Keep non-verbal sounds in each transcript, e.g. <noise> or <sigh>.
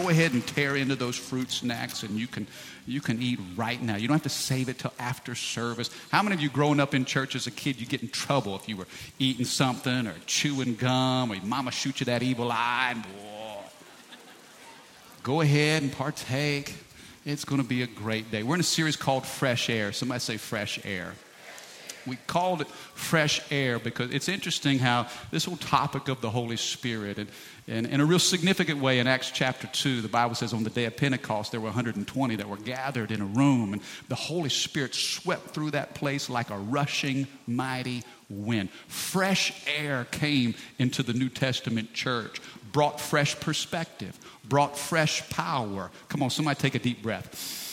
Go ahead and tear into those fruit snacks and you can you can eat right now. You don't have to save it till after service. How many of you growing up in church as a kid you get in trouble if you were eating something or chewing gum or your mama shoot you that evil eye and. Go ahead and partake. It's going to be a great day. We're in a series called Fresh Air. Somebody say fresh air we called it fresh air because it's interesting how this whole topic of the Holy Spirit, and, and in a real significant way in Acts chapter 2, the Bible says on the day of Pentecost, there were 120 that were gathered in a room, and the Holy Spirit swept through that place like a rushing, mighty wind. Fresh air came into the New Testament church, brought fresh perspective, brought fresh power. Come on, somebody take a deep breath.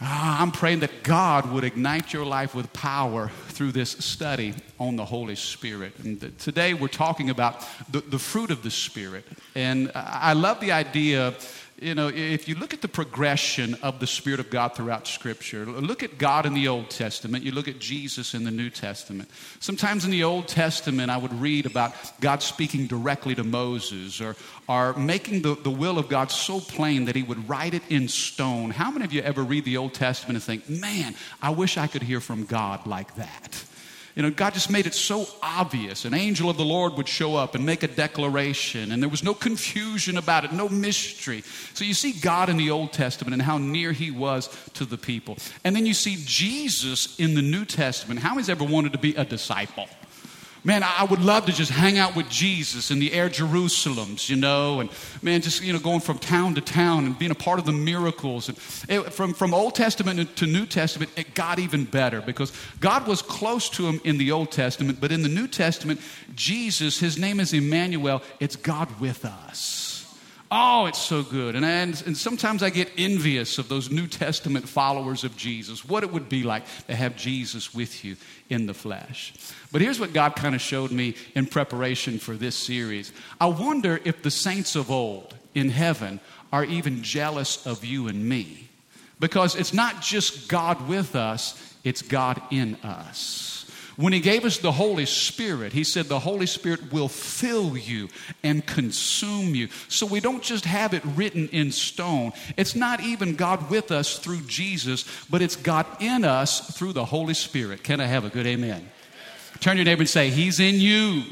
Ah, I'm praying that God would ignite your life with power through this study on the Holy Spirit. And today we're talking about the, the fruit of the Spirit. And I love the idea you know, if you look at the progression of the Spirit of God throughout Scripture, look at God in the Old Testament, you look at Jesus in the New Testament. Sometimes in the Old Testament, I would read about God speaking directly to Moses or, or making the, the will of God so plain that he would write it in stone. How many of you ever read the Old Testament and think, man, I wish I could hear from God like that? You know, God just made it so obvious. An angel of the Lord would show up and make a declaration, and there was no confusion about it, no mystery. So you see God in the Old Testament and how near he was to the people. And then you see Jesus in the New Testament. How many's ever wanted to be a disciple? Man, I would love to just hang out with Jesus in the Air Jerusalems, you know, and man, just, you know, going from town to town and being a part of the miracles. And it, from, from Old Testament to New Testament, it got even better because God was close to him in the Old Testament, but in the New Testament, Jesus, his name is Emmanuel, it's God with us. Oh, it's so good. And, and, and, sometimes I get envious of those New Testament followers of Jesus, what it would be like to have Jesus with you in the flesh. But here's what God kind of showed me in preparation for this series. I wonder if the saints of old in heaven are even jealous of you and me. Because it's not just God with us, it's God in us. When He gave us the Holy Spirit, He said the Holy Spirit will fill you and consume you. So we don't just have it written in stone. It's not even God with us through Jesus, but it's God in us through the Holy Spirit. Can I have a good amen? Turn your neighbor and say, He's in you.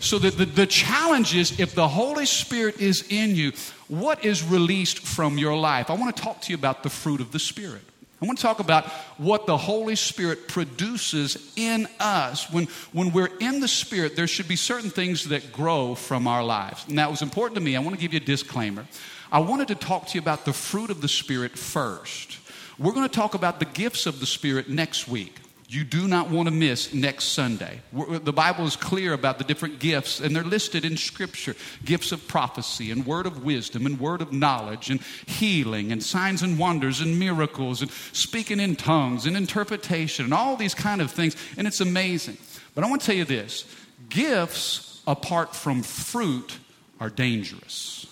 So that the, the challenge is if the Holy Spirit is in you, what is released from your life? I want to talk to you about the fruit of the Spirit. I want to talk about what the Holy Spirit produces in us. When, when we're in the Spirit, there should be certain things that grow from our lives. And that was important to me. I want to give you a disclaimer. I wanted to talk to you about the fruit of the Spirit first. We're going to talk about the gifts of the Spirit next week you do not want to miss next Sunday. The Bible is clear about the different gifts, and they're listed in Scripture gifts of prophecy, and word of wisdom, and word of knowledge, and healing, and signs and wonders, and miracles, and speaking in tongues, and interpretation, and all these kind of things. And it's amazing. But I want to tell you this gifts apart from fruit are dangerous.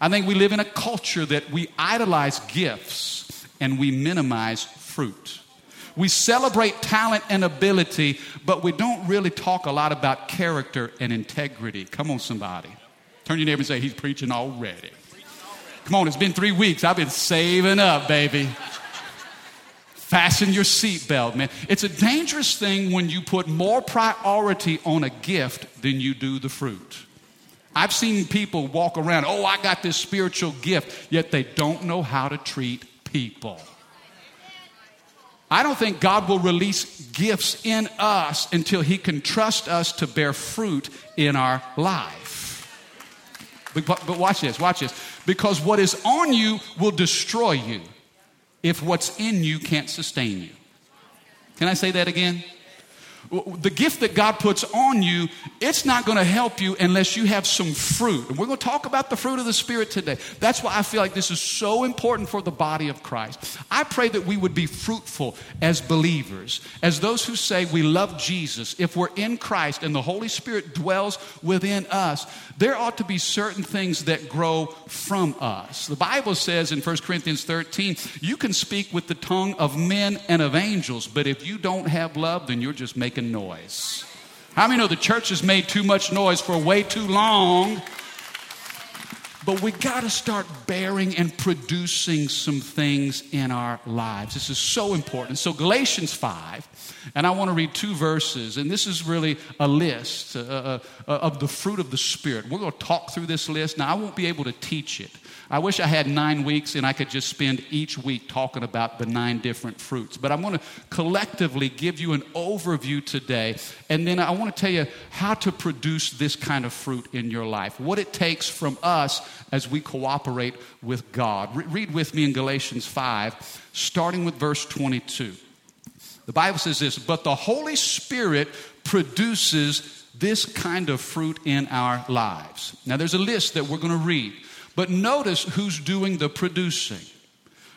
I think we live in a culture that we idolize gifts and we minimize fruit. We celebrate talent and ability, but we don't really talk a lot about character and integrity. Come on, somebody. Turn your neighbor and say, He's preaching already. Come on, it's been three weeks. I've been saving up, baby. Fasten your seatbelt, man. It's a dangerous thing when you put more priority on a gift than you do the fruit. I've seen people walk around, oh, I got this spiritual gift, yet they don't know how to treat people. I don't think God will release gifts in us until He can trust us to bear fruit in our life. But, but, watch this, watch this. Because what is on you will destroy you if what's in you can't sustain you. Can I say that again? The gift that God puts on you, it's not going to help you unless you have some fruit. And we're going to talk about the fruit of the Spirit today. That's why I feel like this is so important for the body of Christ. I pray that we would be fruitful as believers, as those who say we love Jesus. If we're in Christ and the Holy Spirit dwells within us, there ought to be certain things that grow from us. The Bible says in 1 Corinthians 13, you can speak with the tongue of men and of angels, but if you don't have love, then you're just making making noise. How many know the church has made too much noise for way too long? But we got to start bearing and producing some things in our lives. This is so important. So, Galatians 5, and I want to read two verses, and this is really a list uh, uh, uh of the fruit of the Spirit. We're going to talk through this list. Now, I won't be able to teach it. I wish I had nine weeks and I could just spend each week talking about the nine different fruits. But I'm going to collectively give you an overview today, and then I want to tell you how to produce this kind of fruit in your life, what it takes from us as we cooperate with God. Re- read with me in Galatians 5, starting with verse 22. The Bible says this, but the Holy Spirit produces this kind of fruit in our lives. Now, there's a list that we're going to read. But notice who's doing the producing.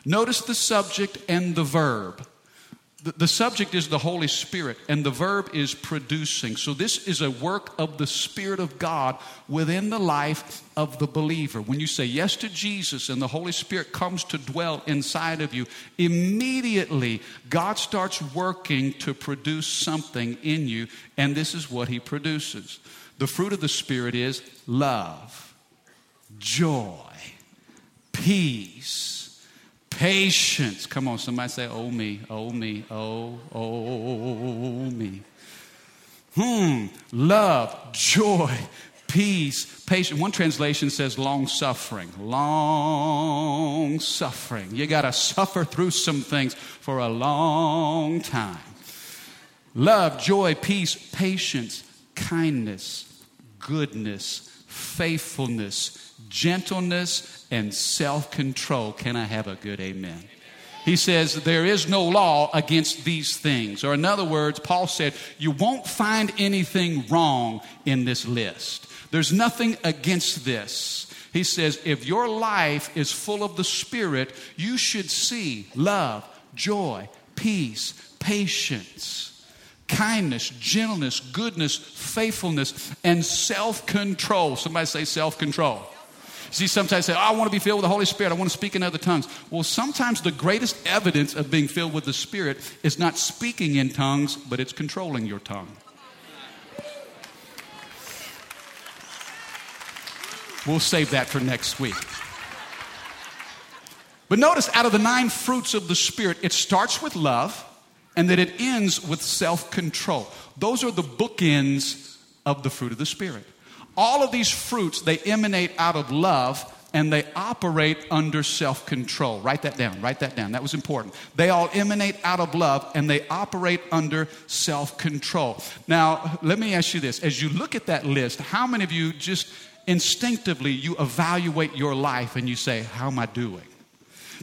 Notice the subject and the verb. The, the, subject is the Holy Spirit, and the verb is producing. So, this is a work of the Spirit of God within the life of the believer. When you say yes to Jesus and the Holy Spirit comes to dwell inside of you, immediately God starts working to produce something in you, and this is what He produces. The fruit of the Spirit is love joy, peace, patience. Come on, somebody say, Oh, me, oh, me, oh, oh, me. Hmm, love, joy, peace, patience. One translation says long suffering. Long suffering. You got to suffer through some things for a long time. Love, joy, peace, patience, kindness, goodness, faithfulness, gentleness, and self control. Can I have a good amen? He says, There is no law against these things. Or, in other words, Paul said, You won't find anything wrong in this list. There's nothing against this. He says, If your life is full of the Spirit, you should see love, joy, peace, patience kindness, gentleness, goodness, faithfulness, and self control. Somebody say self control. See, sometimes say, oh, I want to be filled with the Holy Spirit. I want to speak in other tongues. Well, sometimes the greatest evidence of being filled with the Spirit is not speaking in tongues, but it's controlling your tongue. We'll save that for next week. But notice, out of the nine fruits of the Spirit, it starts with love and that it ends with self control. Those are the bookends of the fruit of the Spirit. All of these fruits, they emanate out of love and they operate under self control. Write that down, write that down. That was important. They all emanate out of love and they operate under self control. Now, let me ask you this. As you look at that list, how many of you just instinctively you evaluate your life and you say, How am I doing?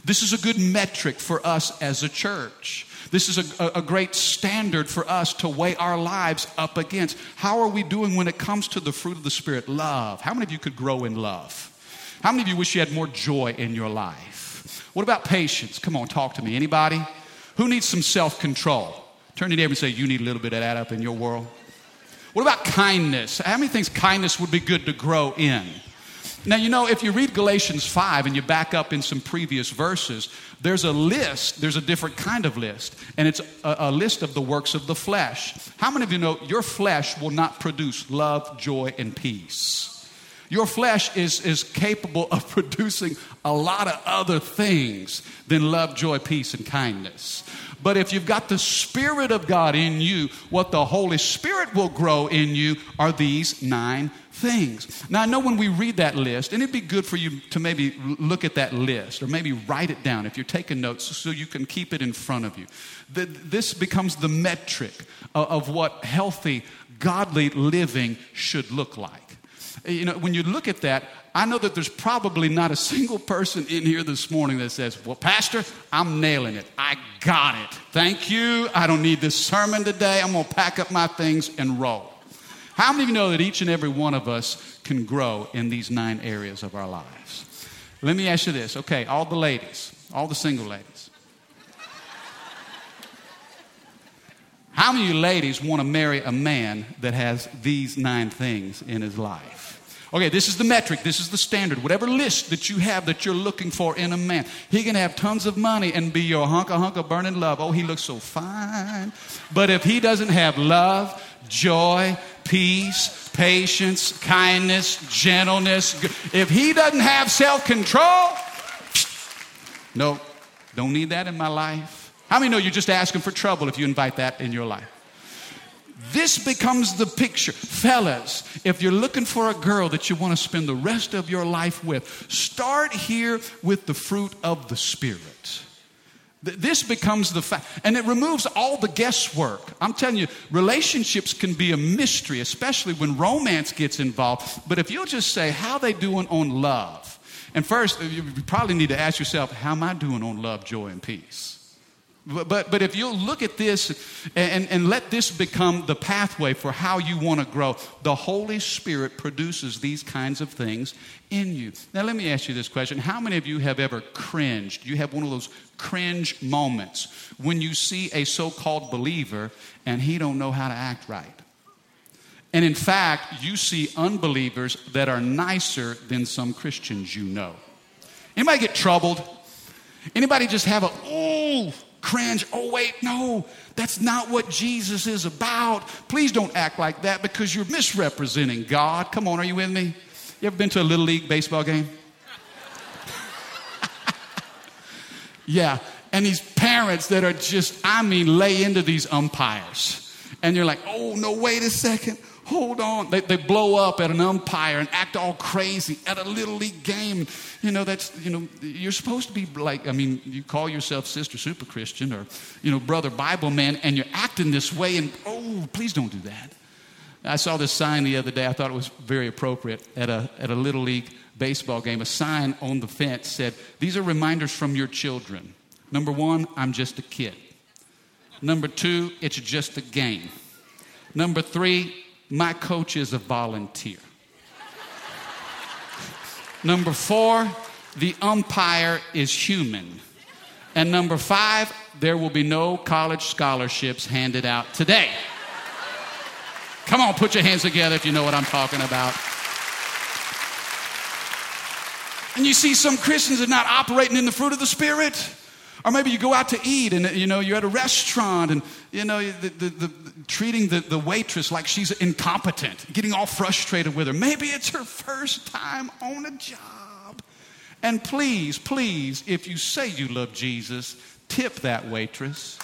This is a good metric for us as a church. This is a, a, great standard for us to weigh our lives up against. How are we doing when it comes to the fruit of the Spirit? Love. How many of you could grow in love? How many of you wish you had more joy in your life? What about patience? Come on, talk to me. Anybody? Who needs some self control? Turn to your neighbor and say, You need a little bit of that up in your world. What about kindness? How many things kindness would be good to grow in? Now, you know, if you read Galatians 5 and you back up in some previous verses, there's a list, there's a different kind of list, and it's a, a, list of the works of the flesh. How many of you know your flesh will not produce love, joy, and peace? Your flesh is, is capable of <laughs> producing a lot of other things than love, joy, peace, and kindness. But if you've got the Spirit of God in you, what the Holy Spirit will grow in you are these nine things. Now, I know when we read that list, and it'd be good for you to maybe look at that list or maybe write it down if you're taking notes so you can keep it in front of you. This becomes the metric of what healthy, godly living should look like. You know, when you look at that, I know that there's probably not a single person in here this morning that says, Well, Pastor, I'm nailing it. I got it. Thank you. I don't need this sermon today. I'm going to pack up my things and roll. How many of you know that each and every one of us can grow in these nine areas of our lives? Let me ask you this. Okay, all the ladies, all the single ladies. How many of you ladies want to marry a man that has these nine things in his life? Okay, this is the metric, this is the standard. Whatever list that you have that you're looking for in a man, he can have tons of money and be your hunka hunka burning love. Oh, he looks so fine. But if he doesn't have love, joy, peace, patience, kindness, gentleness, if he doesn't have self control, no, don't need that in my life. How many know you're just asking for trouble if you invite that in your life? This becomes the picture. Fellas, if you're looking for a girl that you want to spend the rest of your life with, start here with the fruit of the Spirit. This becomes the fact, and it removes all the guesswork. I'm telling you, relationships can be a mystery, especially when romance gets involved. But if you'll just say, How they doing on love? And first, you probably need to ask yourself, How am I doing on love, joy, and peace? But, but, if you'll look at this and, and let this become the pathway for how you want to grow, the Holy Spirit produces these kinds of things in you. Now, let me ask you this question How many of you have ever cringed? You have one of those cringe moments when you see a so called believer and he don't know how to act right. And in fact, you see unbelievers that are nicer than some Christians you know. Anybody get troubled? Anybody just have a, oh, cringe. Oh, wait, no, that's not what Jesus is about. Please don't act like that because you're misrepresenting God. Come on, are you with me? You ever been to a Little League baseball game? <laughs> yeah, and these parents that are just, I mean, lay into these umpires. And you're like, oh, no, wait a second hold on. They, they blow up at an umpire and act all crazy at a little league game. You know, that's, you know, you're supposed to be like, I mean, you call yourself Sister Super Christian or, you know, Brother Bible Man, and you're acting this way, and oh, please don't do that. I saw this sign the other day. I thought it was very appropriate at a, at a little league baseball game. A sign on the fence said, These are reminders from your children. Number one, I'm just a kid. Number two, it's just a game. Number three, my coach is a volunteer. number four, the umpire is human. And number five, there will be no college scholarships handed out today. Come on, put your hands together if you know what I'm talking about. And you see, some Christians are not operating in the fruit of the Spirit. Or maybe you go out to eat and you know you're at a restaurant and you know the, the, the, treating the, the waitress like she's incompetent, getting all frustrated with her. Maybe it's her first time on a job. And please, please, if you say you love Jesus, tip that waitress.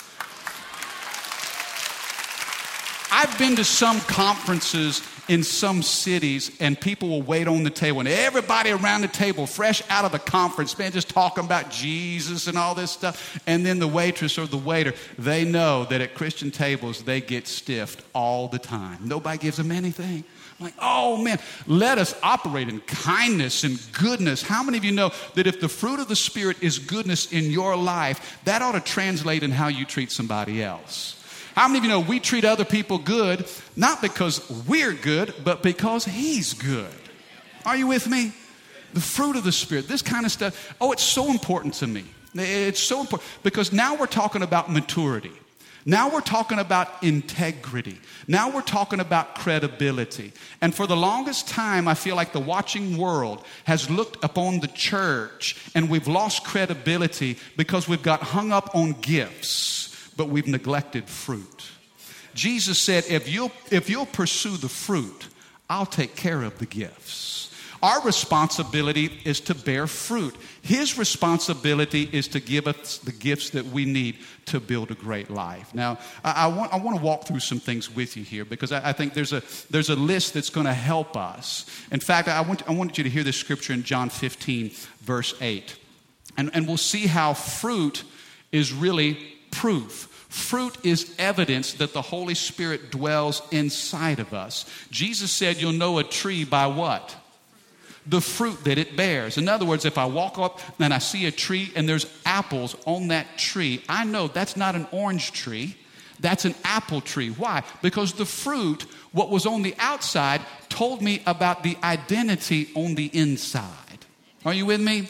I've been to some conferences in some cities, and people will wait on the table, and everybody around the table, fresh out of the conference, man, just talking about Jesus and all this stuff. And then the waitress or the waiter, they know that at Christian tables, they get stiffed all the time. Nobody gives them anything. I'm like, oh man, let us operate in kindness and goodness. How many of you know that if the fruit of the Spirit is goodness in your life, that ought to translate in how you treat somebody else? How many of you know we treat other people good, not because we're good, but because He's good? Are you with me? The fruit of the Spirit, this kind of stuff. Oh, it's so important to me. It's so important because now we're talking about maturity. Now we're talking about integrity. Now we're talking about credibility. And for the longest time, I feel like the watching world has looked upon the church and we've lost credibility because we've got hung up on gifts but we've neglected fruit. Jesus said, if you'll, if you'll pursue the fruit, I'll take care of the gifts. Our responsibility is to bear fruit. His responsibility is to give us the gifts that we need to build a great life. Now, I, I want, I want to walk through some things with you here because I, I think there's a, there's a list that's going to help us. In fact, I want, I want you to hear this scripture in John 15, verse 8. And, and we'll see how fruit is really proof. Fruit is evidence that the Holy Spirit dwells inside of us. Jesus said, You'll know a tree by what? the fruit that it bears. In other words, if I walk up and I see a tree and there's apples on that tree, I know that's not an orange tree. That's an apple tree. Why? Because the fruit, what was on the outside, told me about the identity on the inside. Are you with me?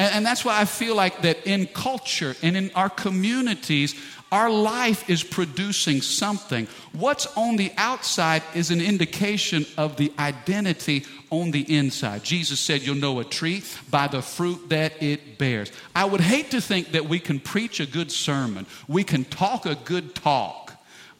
And, and that's why I feel like that in culture and in our communities, our life is producing something. What's on the outside is an indication of the identity on the inside. Jesus said, You'll know a tree by the fruit that it bears. I would hate to think that we can preach a good sermon, we can talk a good talk,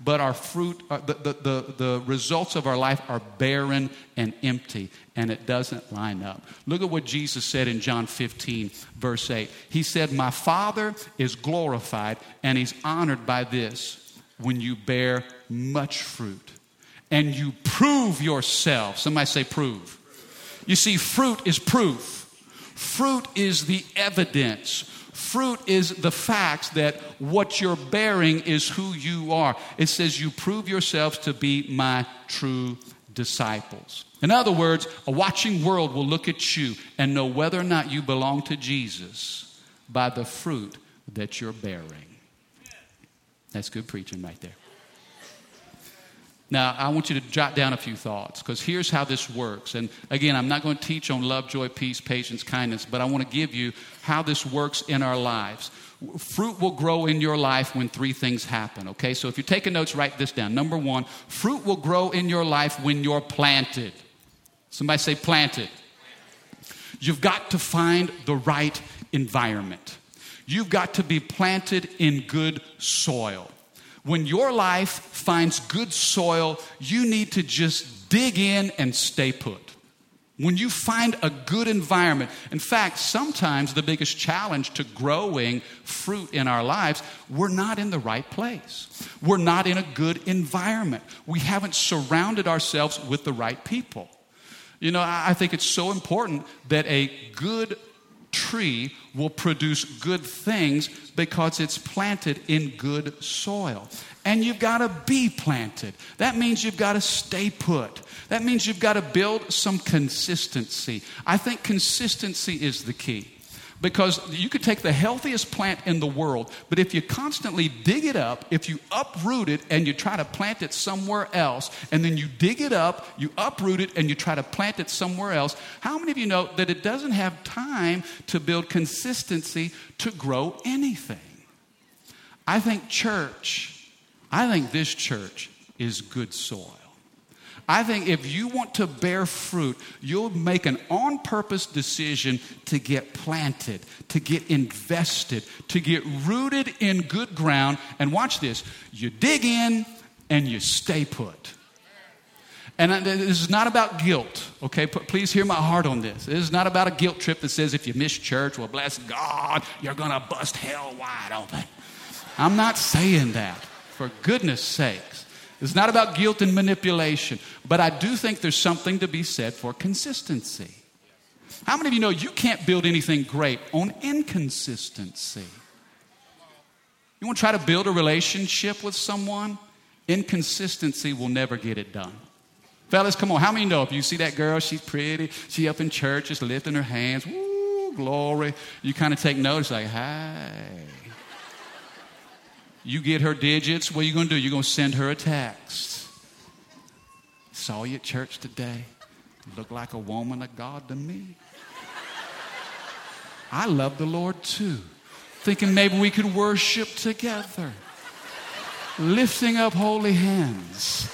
but our fruit, uh, the, the, the, the results of our life are barren and empty, and it doesn't line up. Look at what Jesus said in John 15, verse 8. He said, My Father is glorified, and He's honored by this when you bear much fruit and you prove yourself. Somebody say, prove. You see, fruit is proof. Fruit is the evidence. Fruit is the facts that what you're bearing is who you are. It says, You prove yourselves to be my true disciples. In other words, a watching world will look at you and know whether or not you belong to Jesus by the fruit that you're bearing. That's good preaching right there. Now, I want you to jot down a few thoughts because here's how this works. And again, I'm not going to teach on love, joy, peace, patience, kindness, but I want to give you how this works in our lives. Fruit will grow in your life when three things happen, okay? So if you're taking notes, write this down. Number one, fruit will grow in your life when you're planted. Somebody say planted. You've got to find the right environment. You've got to be planted in good soil. When your life finds good soil, you need to just dig in and stay put. When you find a good environment, in fact, sometimes the biggest challenge to growing fruit in our lives, we're not in the right place. We're not in a good environment. We haven't surrounded ourselves with the right people. You know, I think it's so important that a good tree will produce good things because it's planted in good soil. And you've got to be planted. That means you've got to stay put. That means you've got to build some consistency. I think consistency is the key. Because you could take the healthiest plant in the world, but if you constantly dig it up, if you uproot it and you try to plant it somewhere else, and then you dig it up, you uproot it, and you try to plant it somewhere else, how many of you know that it doesn't have time to build consistency to grow anything? I think church, I think this church is good soil. I think if you want to bear fruit, you'll make an on purpose decision to get planted, to get invested, to get rooted in good ground. And watch this you dig in and you stay put. And uh, this is not about guilt, okay? Please hear my heart on this. This is not about a guilt trip that says if you miss church, well, bless God, you're to bust hell wide open. I'm not saying that, for goodness sakes. It's not about guilt and manipulation, but I do think there's something to be said for consistency. How many of you know you can't build anything great on inconsistency? You want to try to build a relationship with someone? Inconsistency will never get it done. Fellas, come on. How many know if you see that girl, she's pretty, she up in church, just lifting her hands, woo, glory. You kind of take notice, like, hey. You get her digits, what are you going to do? You're going to send her a text. Saw you at church today. Look like a woman of God to me. I love the Lord too. Thinking maybe we could worship together. Lifting up holy hands.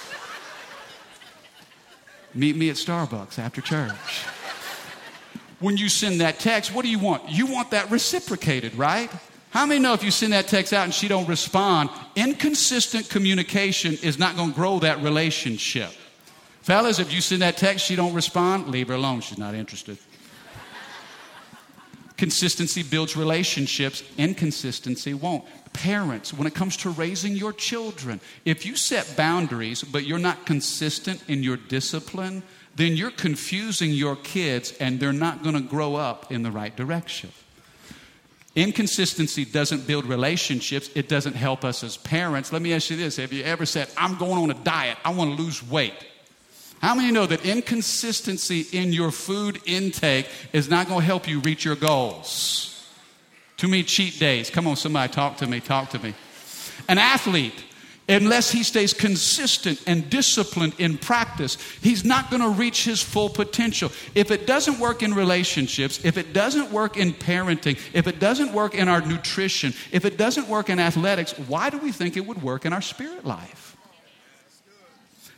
Meet me at Starbucks after church. When you send that text, what do you want? You want that reciprocated, right? How many know if you send that text out and she don't respond, inconsistent communication is not going to grow that relationship. Fellas, if you send that text, she don't respond, leave her alone. She's not interested. Consistency builds relationships, inconsistency won't. Parents, when it comes to raising your children, if you set boundaries but you're not consistent in your discipline, then you're confusing your kids and they're not going to grow up in the right direction. Inconsistency doesn't build relationships, it doesn't help us as parents. Let me ask you this Have you ever said, I'm going on a diet, I want to lose weight? How many know that inconsistency in your food intake is not going to help you reach your goals? Too many cheat days. Come on, somebody, talk to me, talk to me. An athlete, unless he stays consistent and disciplined in practice, he's not going to reach his full potential. If it doesn't work in relationships, if it doesn't work in parenting, if it doesn't work in our nutrition, if it doesn't work in athletics, why do we think it would work in our spirit life?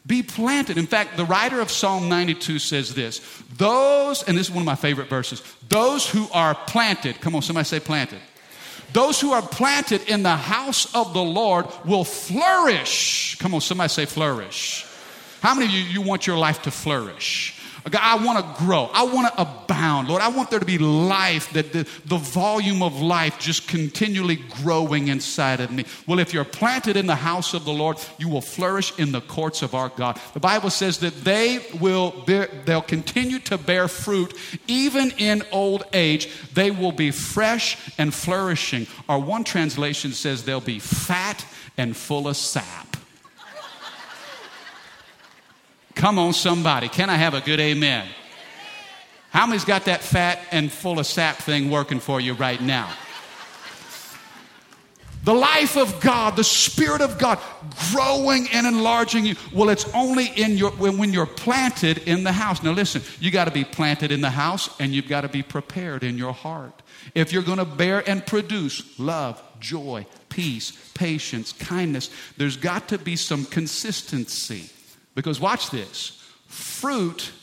Be planted. In fact, the writer of Psalm 92 says this those, and this is one of my favorite verses, those who are planted, come on, somebody say planted. Those who are planted in the house of the Lord will flourish. Come on, somebody say flourish. How many of you, you want your life to flourish? I want to grow. I want to abound. Lord, I want there to be life, that the, the volume of life just continually growing inside of me. Well, if you're planted in the house of the Lord, you will flourish in the courts of our God. The Bible says that they will bear, they'll continue to bear fruit even in old age. They will be fresh and flourishing. Our one translation says they'll be fat and full of sap. Come on, somebody. Can I have a good amen? How many's got that fat and full of sap thing working for you right now? The life of God, the Spirit of God growing and enlarging you. Well, it's only in your when, you're planted in the house. Now listen, you got to be planted in the house and you've got to be prepared in your heart. If you're going to bear and produce love, joy, peace, patience, kindness, there's got to be some consistency. Because watch this fruit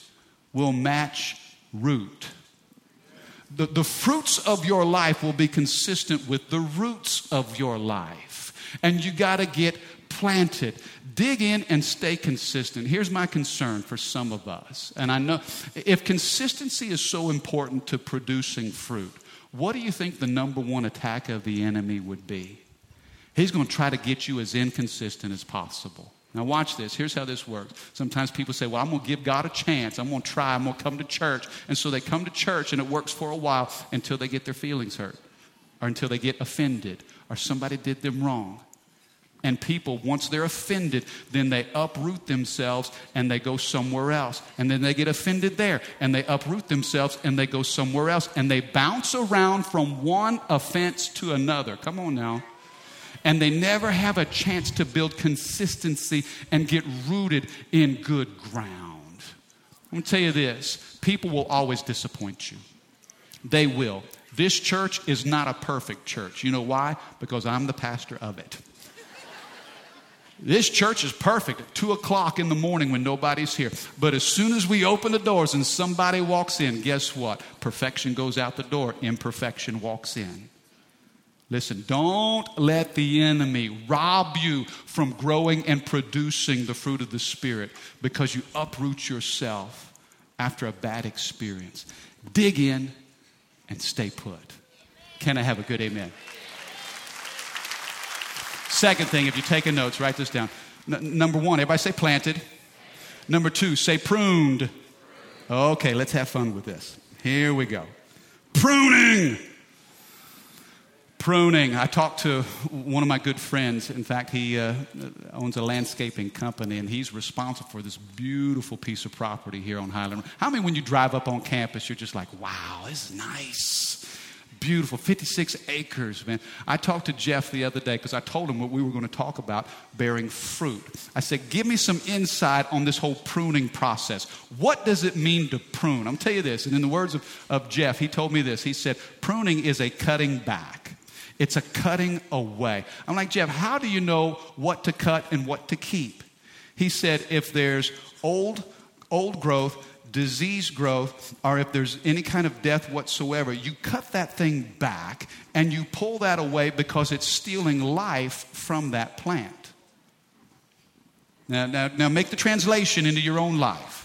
will match root. The, the fruits of your life will be consistent with the roots of your life. And you got to get planted. Dig in and stay consistent. Here's my concern for some of us. And I know if consistency is so important to producing fruit, what do you think the number one attack of the enemy would be? He's going to try to get you as inconsistent as possible. Now, watch this. Here's how this works. Sometimes people say, Well, I'm going to give God a chance. I'm going to try. I'm going to come to church. And so they come to church and it works for a while until they get their feelings hurt or until they get offended or somebody did them wrong. And people, once they're offended, then they uproot themselves and they go somewhere else. And then they get offended there and they uproot themselves and they go somewhere else. And they bounce around from one offense to another. Come on now and they never have a chance to build consistency and get rooted in good ground. I'm to tell you this people will always disappoint you. They will. This church is not a perfect church. You know why? Because I'm the pastor of it. This church is perfect at 2 o'clock in the morning when nobody's here. But as soon as we open the doors and somebody walks in, guess what? Perfection goes out the door, imperfection walks in. Listen, don't let the enemy rob you from growing and producing the fruit of the Spirit because you uproot yourself after a bad experience. Dig in and stay put. Can I have a good amen? Second thing, if you're taking notes, write this down. N- number one, everybody say planted. Number two, say pruned. Okay, let's have fun with this. Here we go. Pruning pruning. I talked to one of my good friends. In fact, he uh, owns a landscaping company, and he's responsible for this beautiful piece of property here on Highland. How many, when you drive up on campus, you're just like, wow, this is nice? Beautiful, 56 acres, man. I talked to Jeff the other day because I told him what we were going to talk about bearing fruit. I said, Give me some insight on this whole pruning process. What does it mean to prune? I'm tell you this. And in the words of, of Jeff, he told me this. He said, Pruning is a cutting back. It's a cutting away. I'm like, Jeff, how do you know what to cut and what to keep? He said, if there's old, old growth, disease growth, or if there's any kind of death whatsoever, you cut that thing back and you pull that away because it's stealing life from that plant. Now, now, now make the translation into your own life.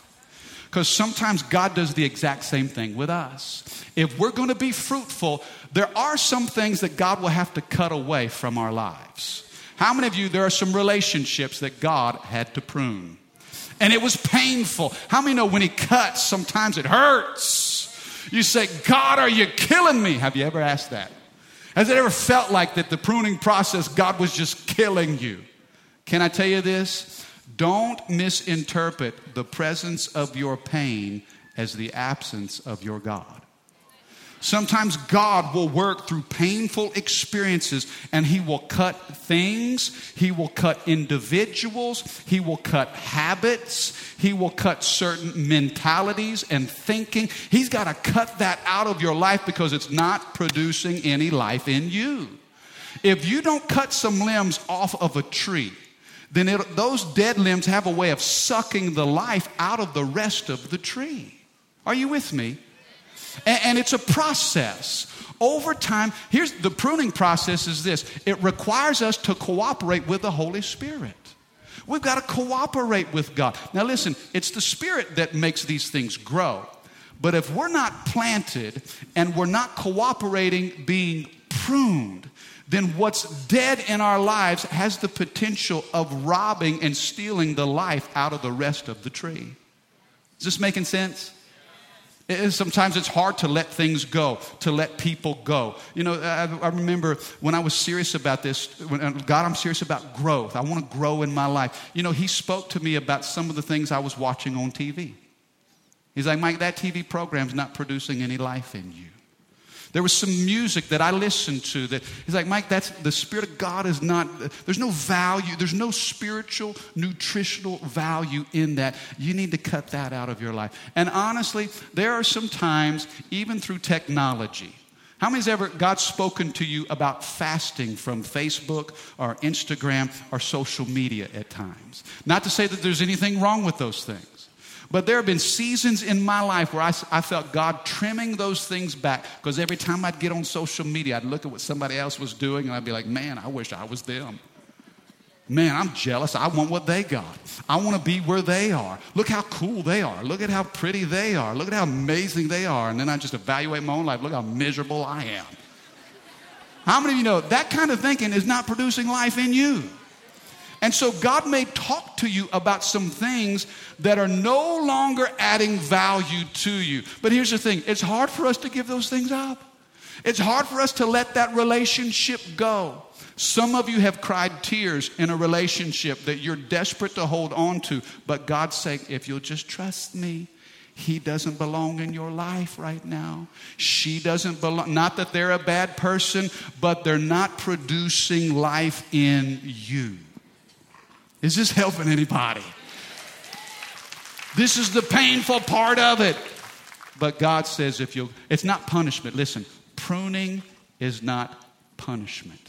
Because sometimes God does the exact same thing with us. If we're going to be fruitful, there are some things that God will have to cut away from our lives. How many of you, there are some relationships that God had to prune? And it was painful. How many know when He cuts, sometimes it hurts? You say, God, are you killing me? Have you ever asked that? Has it ever felt like that the pruning process, God was just killing you? Can I tell you this? Don't misinterpret the presence of your pain as the absence of your God. Sometimes God will work through painful experiences and He will cut things, He will cut individuals, He will cut habits, He will cut certain mentalities and thinking. He's got to cut that out of your life because it's not producing any life in you. If you don't cut some limbs off of a tree, then it, those dead limbs have a way of sucking the life out of the rest of the tree. Are you with me? And, and it's a process. Over time, here's the pruning process is this it requires us to cooperate with the Holy Spirit. We've got to cooperate with God. Now, listen, it's the Spirit that makes these things grow. But if we're not planted and we're not cooperating being pruned, then what's dead in our lives has the potential of robbing and stealing the life out of the rest of the tree. Is this making sense? Sometimes it's hard to let things go, to let people go. You know, I, I remember when I was serious about this, when, uh, God, I'm serious about growth. I want to grow in my life. You know, He spoke to me about some of the things I was watching on TV. He's like, Mike, that TV program's not producing any life in you. There was some music that I listened to that he's like, Mike, that's the Spirit of God is not, there's no value, there's no spiritual, nutritional value in that. You need to cut that out of your life. And honestly, there are some times, even through technology, how many's ever God spoken to you about fasting from Facebook or Instagram or social media at times? Not to say that there's anything wrong with those things. But there have been seasons in my life where I, I felt God trimming those things back because every time I'd get on social media, I'd look at what somebody else was doing and I'd be like, man, I wish I was them. Man, I'm jealous. I want what they got. I want to be where they are. Look how cool they are. Look at how pretty they are. Look at how amazing they are. And then I just evaluate my own life. Look how miserable I am. How many of you know that kind of thinking is not producing life in you? And so God may talk to you about some things that are no longer adding value to you. But here's the thing it's hard for us to give those things up. It's hard for us to let that relationship go. Some of you have cried tears in a relationship that you're desperate to hold on to, but God's saying, if you'll just trust me, he doesn't belong in your life right now. She doesn't belong. Not that they're a bad person, but they're not producing life in you. Is this helping anybody? This is the painful part of it. But God says if you it's not punishment. Listen, pruning is not punishment.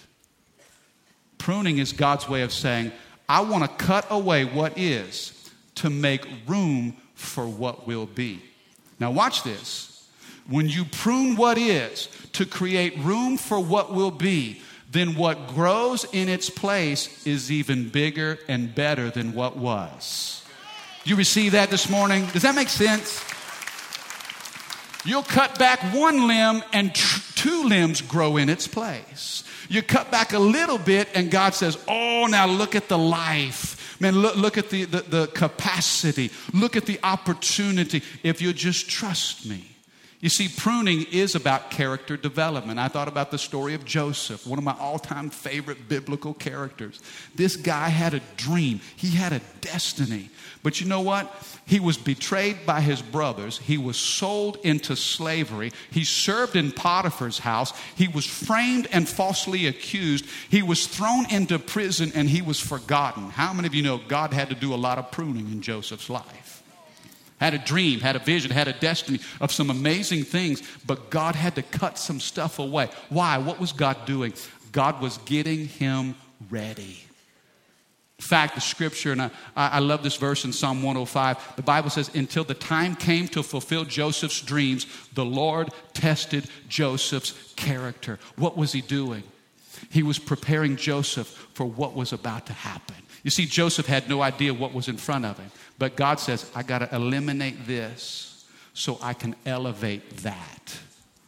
Pruning is God's way of saying, I want to cut away what is to make room for what will be. Now, watch this. When you prune what is to create room for what will be, then what grows in its place is even bigger and better than what was. You receive that this morning? Does that make sense? You'll cut back one limb and tr- two limbs grow in its place. You cut back a little bit and God says, Oh, now look at the life. Man, look, look at the, the, the capacity. Look at the opportunity if you just trust me. You see, pruning is about character development. I thought about the story of Joseph, one of my all time favorite biblical characters. This guy had a dream, he had a destiny. But you know what? He was betrayed by his brothers. He was sold into slavery. He served in Potiphar's house. He was framed and falsely accused. He was thrown into prison and he was forgotten. How many of you know God had to do a lot of pruning in Joseph's life? Had a dream, had a vision, had a destiny of some amazing things, but God had to cut some stuff away. Why? What was God doing? God was getting him ready. In fact, the scripture, and I, I love this verse in Psalm 105, the Bible says, Until the time came to fulfill Joseph's dreams, the Lord tested Joseph's character. What was he doing? He was preparing Joseph for what was about to happen. You see, Joseph had no idea what was in front of him. But God says, I got to eliminate this so I can elevate that.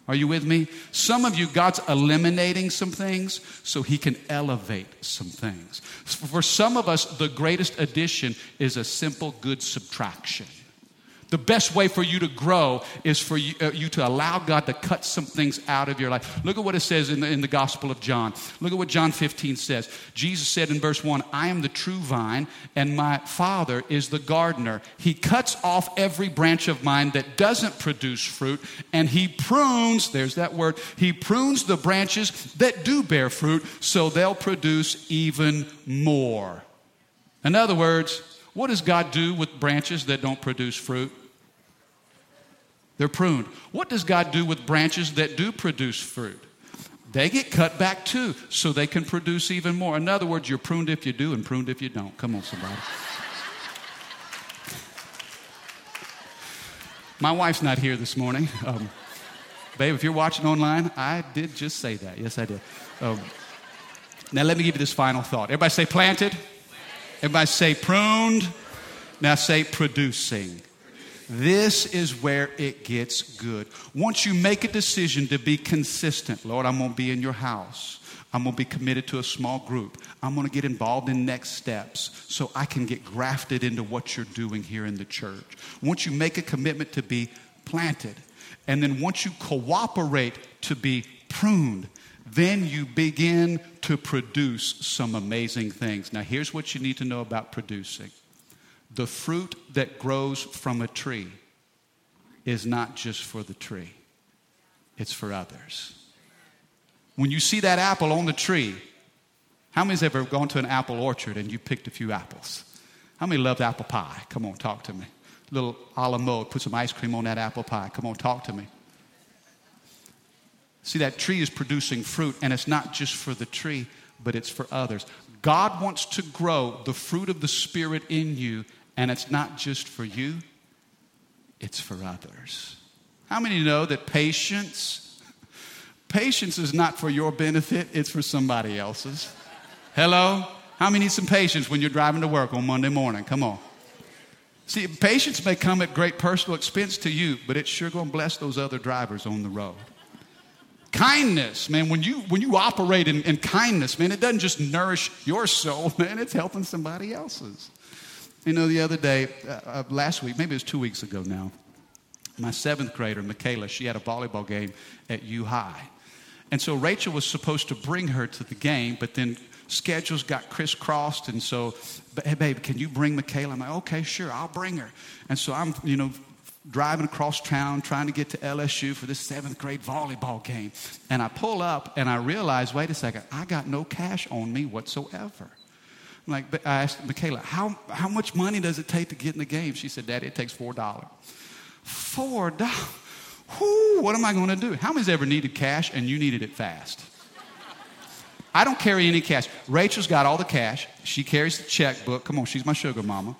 Are you with me? Some of you, God's eliminating some things so He can elevate some things. For some of us, the greatest addition is a simple good subtraction. The best way for you to grow is for you, uh, you to allow God to cut some things out of your life. Look at what it says in the, in the Gospel of John. Look at what John 15 says. Jesus said in verse 1 I am the true vine, and my Father is the gardener. He cuts off every branch of mine that doesn't produce fruit, and He prunes, there's that word, He prunes the branches that do bear fruit so they'll produce even more. In other words, what does God do with branches that don't produce fruit? They're pruned. What does God do with branches that do produce fruit? They get cut back too, so they can produce even more. In other words, you're pruned if you do and pruned if you don't. Come on, somebody. My wife's not here this morning. Um, babe, if you're watching online, I did just say that. Yes, I did. Um, now, let me give you this final thought. Everybody say planted. Everybody say pruned. Now say producing. This is where it gets good. Once you make a decision to be consistent, Lord, I'm going to be in your house. I'm going to be committed to a small group. I'm going to get involved in next steps so I can get grafted into what you're doing here in the church. Once you make a commitment to be planted, and then once you cooperate to be pruned, then you begin to produce some amazing things. Now, here's what you need to know about producing the fruit that grows from a tree is not just for the tree, it's for others. When you see that apple on the tree, how many's ever gone to an apple orchard and you picked a few apples? How many loved apple pie? Come on, talk to me. Little a la mode, put some ice cream on that apple pie. Come on, talk to me. See, that tree is producing fruit, and it's not just for the tree, but it's for others. God wants to grow the fruit of the Spirit in you, and it's not just for you, it's for others. How many know that patience, patience is not for your benefit, it's for somebody else's? Hello? How many need some patience when you're driving to work on Monday morning? Come on. See, patience may come at great personal expense to you, but it's sure going to bless those other drivers on the road. Kindness, man, when you, when you operate in, in kindness, man, it doesn't just nourish your soul, <laughs> man, it's helping somebody else's. You know, the other day, uh, uh, last week, maybe it was two weeks ago now, my seventh grader, Michaela, she had a volleyball game at U High. And so Rachel was supposed to bring her to the game, but then schedules got crisscrossed. And so, hey, babe, can you bring Michaela? I'm like, okay, sure, I'll bring her. And so I'm, you know, driving across town trying to get to LSU for this seventh grade volleyball game. And I pull up and I realize, wait a second, I got no cash on me whatsoever. I'm like, I asked Michaela, how, how much money does it take to get in the game? She said, Daddy, it takes $4. $4? Whoo, what am I going to do? How many's ever needed cash and you needed it fast? I don't carry any cash. Rachel's got all the cash. She carries the checkbook. Come on, she's my sugar mama.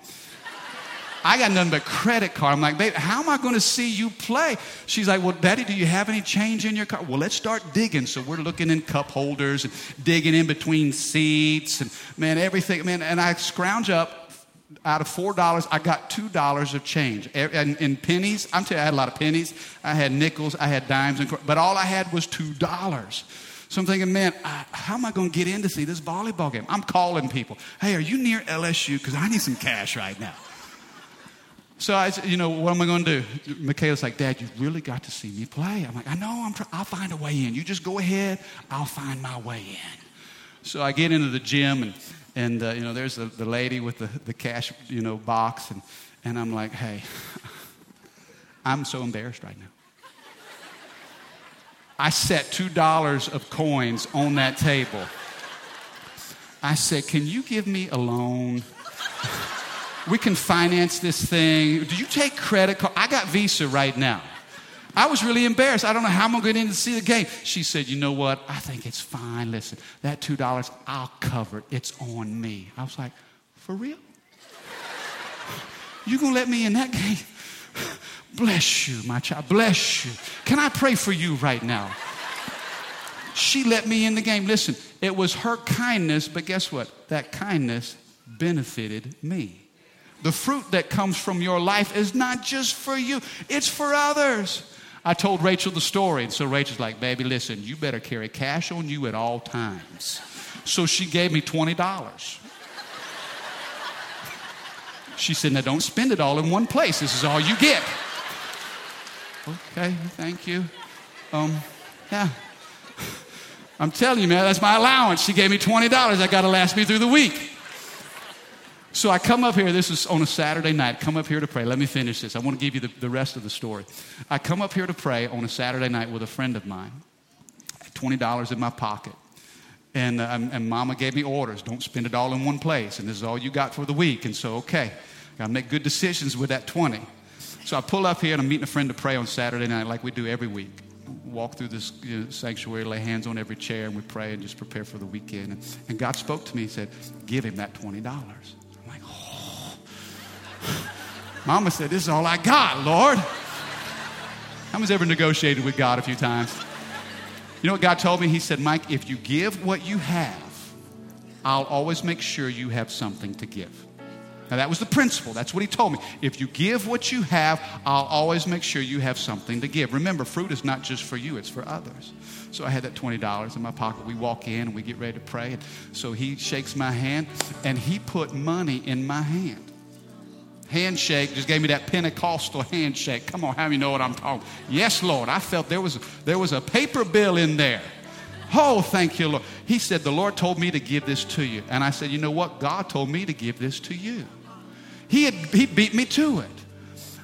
I got nothing but credit card. I'm like, babe, how am I going to see you play? She's like, well, daddy, do you have any change in your car? Well, let's start digging. So we're looking in cup holders and digging in between seats and man, everything, man. And I scrounge up out of four dollars, I got two dollars of change. And in pennies, I'm telling you, I had a lot of pennies. I had nickels, I had dimes, and but all I had was two dollars. So I'm thinking, man, how am I going to get in to see this volleyball game? I'm calling people. Hey, are you near LSU? Because I need some cash right now. So I said, you know, what am I going to do? Michaela's like, Dad, you've really got to see me play. I'm like, I know, I'm try- I'll find a way in. You just go ahead, I'll find my way in. So I get into the gym, and, and uh, you know, there's the, the lady with the, the cash, you know, box, and, and I'm like, hey, <laughs> I'm so embarrassed right now. I set $2 of coins on that table. I said, Can you give me a loan? <laughs> we can finance this thing. Do you take credit card? I got Visa right now. I was really embarrassed. I don't know how I'm going to get in to see the game. She said, You know what? I think it's fine. Listen, that $2, I'll cover it. It's on me. I was like, For real? You going to let me in that game? Bless you, my child. Bless you. Can I pray for you right now? She let me in the game. Listen, it was her kindness, but guess what? That kindness benefited me. The fruit that comes from your life is not just for you, it's for others. I told Rachel the story, and so Rachel's like, Baby, listen, you better carry cash on you at all times. So she gave me $20. She said, Now don't spend it all in one place. This is all you get. Okay, thank you. Um, yeah. I'm telling you, man, that's my allowance. She gave me $20. That got to last me through the week. So I come up here, this is on a Saturday night, come up here to pray. Let me finish this. I want to give you the, the rest of the story. I come up here to pray on a Saturday night with a friend of mine. $20 in my pocket. And, uh, and mama gave me orders. Don't spend it all in one place. And this is all you got for the week. And so, okay, to make good decisions with that 20. So I pull up here and I'm meeting a friend to pray on Saturday night like we do every week walk through this you know, sanctuary, lay hands on every chair, and we pray and just prepare for the weekend. And, and God spoke to me. and said, Give him that $20. Mama said, This is all I got, Lord. How many's ever negotiated with God a few times? You know what God told me? He said, Mike, if you give what you have, I'll always make sure you have something to give. Now, that was the principle. That's what he told me. If you give what you have, I'll always make sure you have something to give. Remember, fruit is not just for you, it's for others. So I had that $20 in my pocket. We walk in and we get ready to pray. And so he shakes my hand and he put money in my hand. Handshake just gave me that Pentecostal handshake. Come on, how many know what I'm talking? Yes, Lord. I felt there was, there was a paper bill in there. Oh, thank you, Lord. He said, The Lord told me to give this to you. And I said, You know what? God told me to give this to you. He, had, he beat me to it.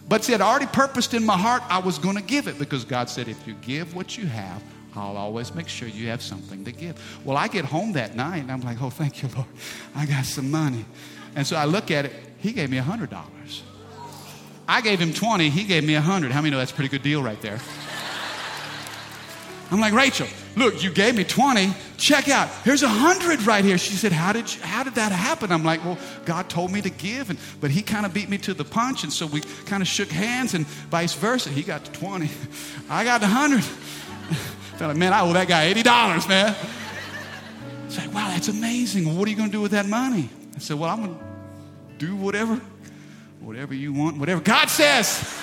But see, I'd already purposed in my heart I was going to give it because God said, If you give what you have, I'll always make sure you have something to give. Well, I get home that night and I'm like, Oh, thank you, Lord. I got some money. And so I look at it. He gave me a $100. I gave him 20. He gave me a 100. How many know that's a pretty good deal right there? I'm like, Rachel, look, you gave me 20. Check out. Here's a 100 right here. She said, how did, you, how did that happen? I'm like, well, God told me to give. And, but he kind of beat me to the punch. And so we kind of shook hands and vice versa. He got the 20. <laughs> I got the 100. <laughs> Felt like, man, I owe that guy $80, man. It's like, wow, that's amazing. what are you going to do with that money? I said, well, I'm going to do whatever, whatever you want, whatever God says.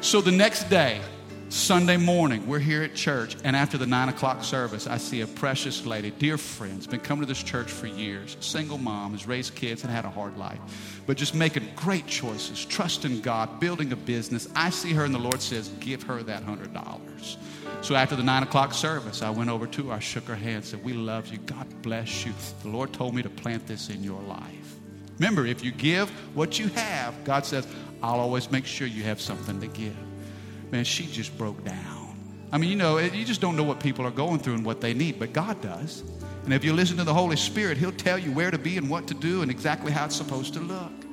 so the next day, Sunday morning, we're here at church, and after the nine o'clock service, I see a precious lady, dear friends, been coming to this church for years, single mom, has raised kids and had a hard life, but just making great choices, trusting God, building a business. I see her, and the Lord says, Give her that hundred dollars. So after the nine o'clock service, I went over to her, I shook her hand, said, We love you. God bless you. The Lord told me to plant this in your life. Remember, if you give what you have, God says, I'll always make sure you have something to give man, she just broke down. I mean, you know, you just don't know what people are going through and what they need, but God does. And if you listen to the Holy Spirit, He'll tell you where to be and what to do and exactly how it's supposed to look.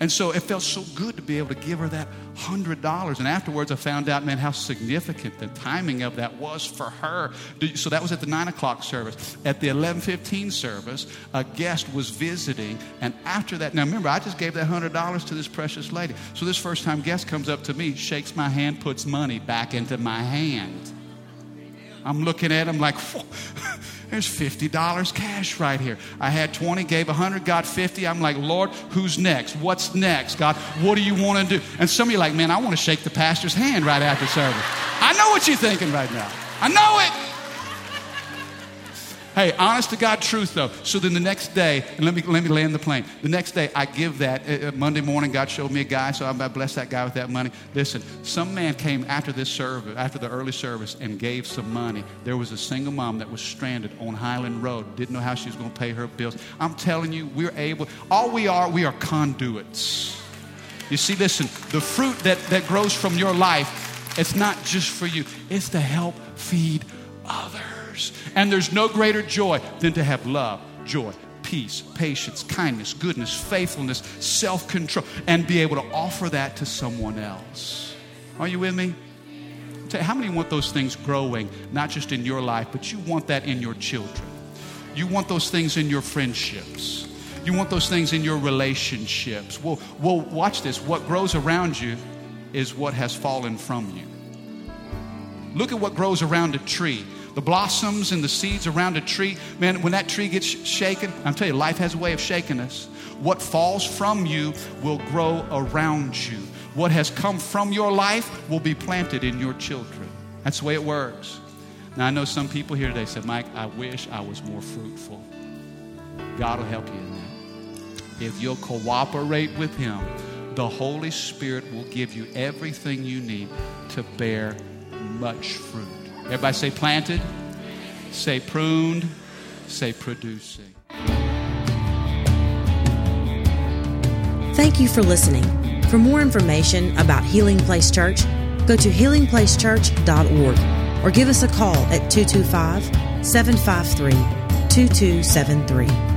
And so it felt so good to be able to give her that $100. And afterwards, I found out, man, how significant the timing of that was for her. So that was at the 9 o'clock service. At the 11.15 service, a guest was visiting. And after that, now remember, I just gave that $100 to this precious lady. So this first time guest comes up to me, shakes my hand, puts money back into my hand. I'm looking at him like, <laughs> there's $50 cash right here. I had 20, gave 100, got 50. I'm like, Lord, who's next? What's next? God, what do you want to do? And some of you like, man, I want to shake the pastor's hand right after service. I know what you're thinking right now. I know it. Hey, honest to God truth though. So then the next day, and let me let me land the plane. The next day, I give that. Uh, uh Monday morning, God showed me a guy, so I blessed that guy with that money. Listen, some man came after this service, after the early service, and gave some money. There was a single mom that was stranded on Highland Road, didn't know how she was going to pay her bills. I'm telling you, we're able. All we are, we are conduits. You see, listen, the fruit that, that grows from your life, it's not just for you, it's to help feed others. And there's no greater joy than to have love, joy, peace, patience, kindness, goodness, faithfulness, self control, and be able to offer that to someone else. Are you with me? How many want those things growing, not just in your life, but you want that in your children? You want those things in your friendships. You want those things in your relationships. Well, well, watch this. What grows around you is what has fallen from you. Look at what grows around a tree the blossoms and the seeds around a tree, man, when that tree gets shaken, I'm telling you, life has a way of shaking us. What falls from you will grow around you. What has come from your life will be planted in your children. That's the way it works. Now, I know some people here today said, Mike, I wish I was more fruitful. God will help you in that. if you'll cooperate with Him, the Holy Spirit will give you everything you need to bear much fruit. Everybody say planted, say pruned, say producing. Thank you for listening. For more information about Healing Place Church, go to healingplacechurch.org or give us a call at 225 753 2273.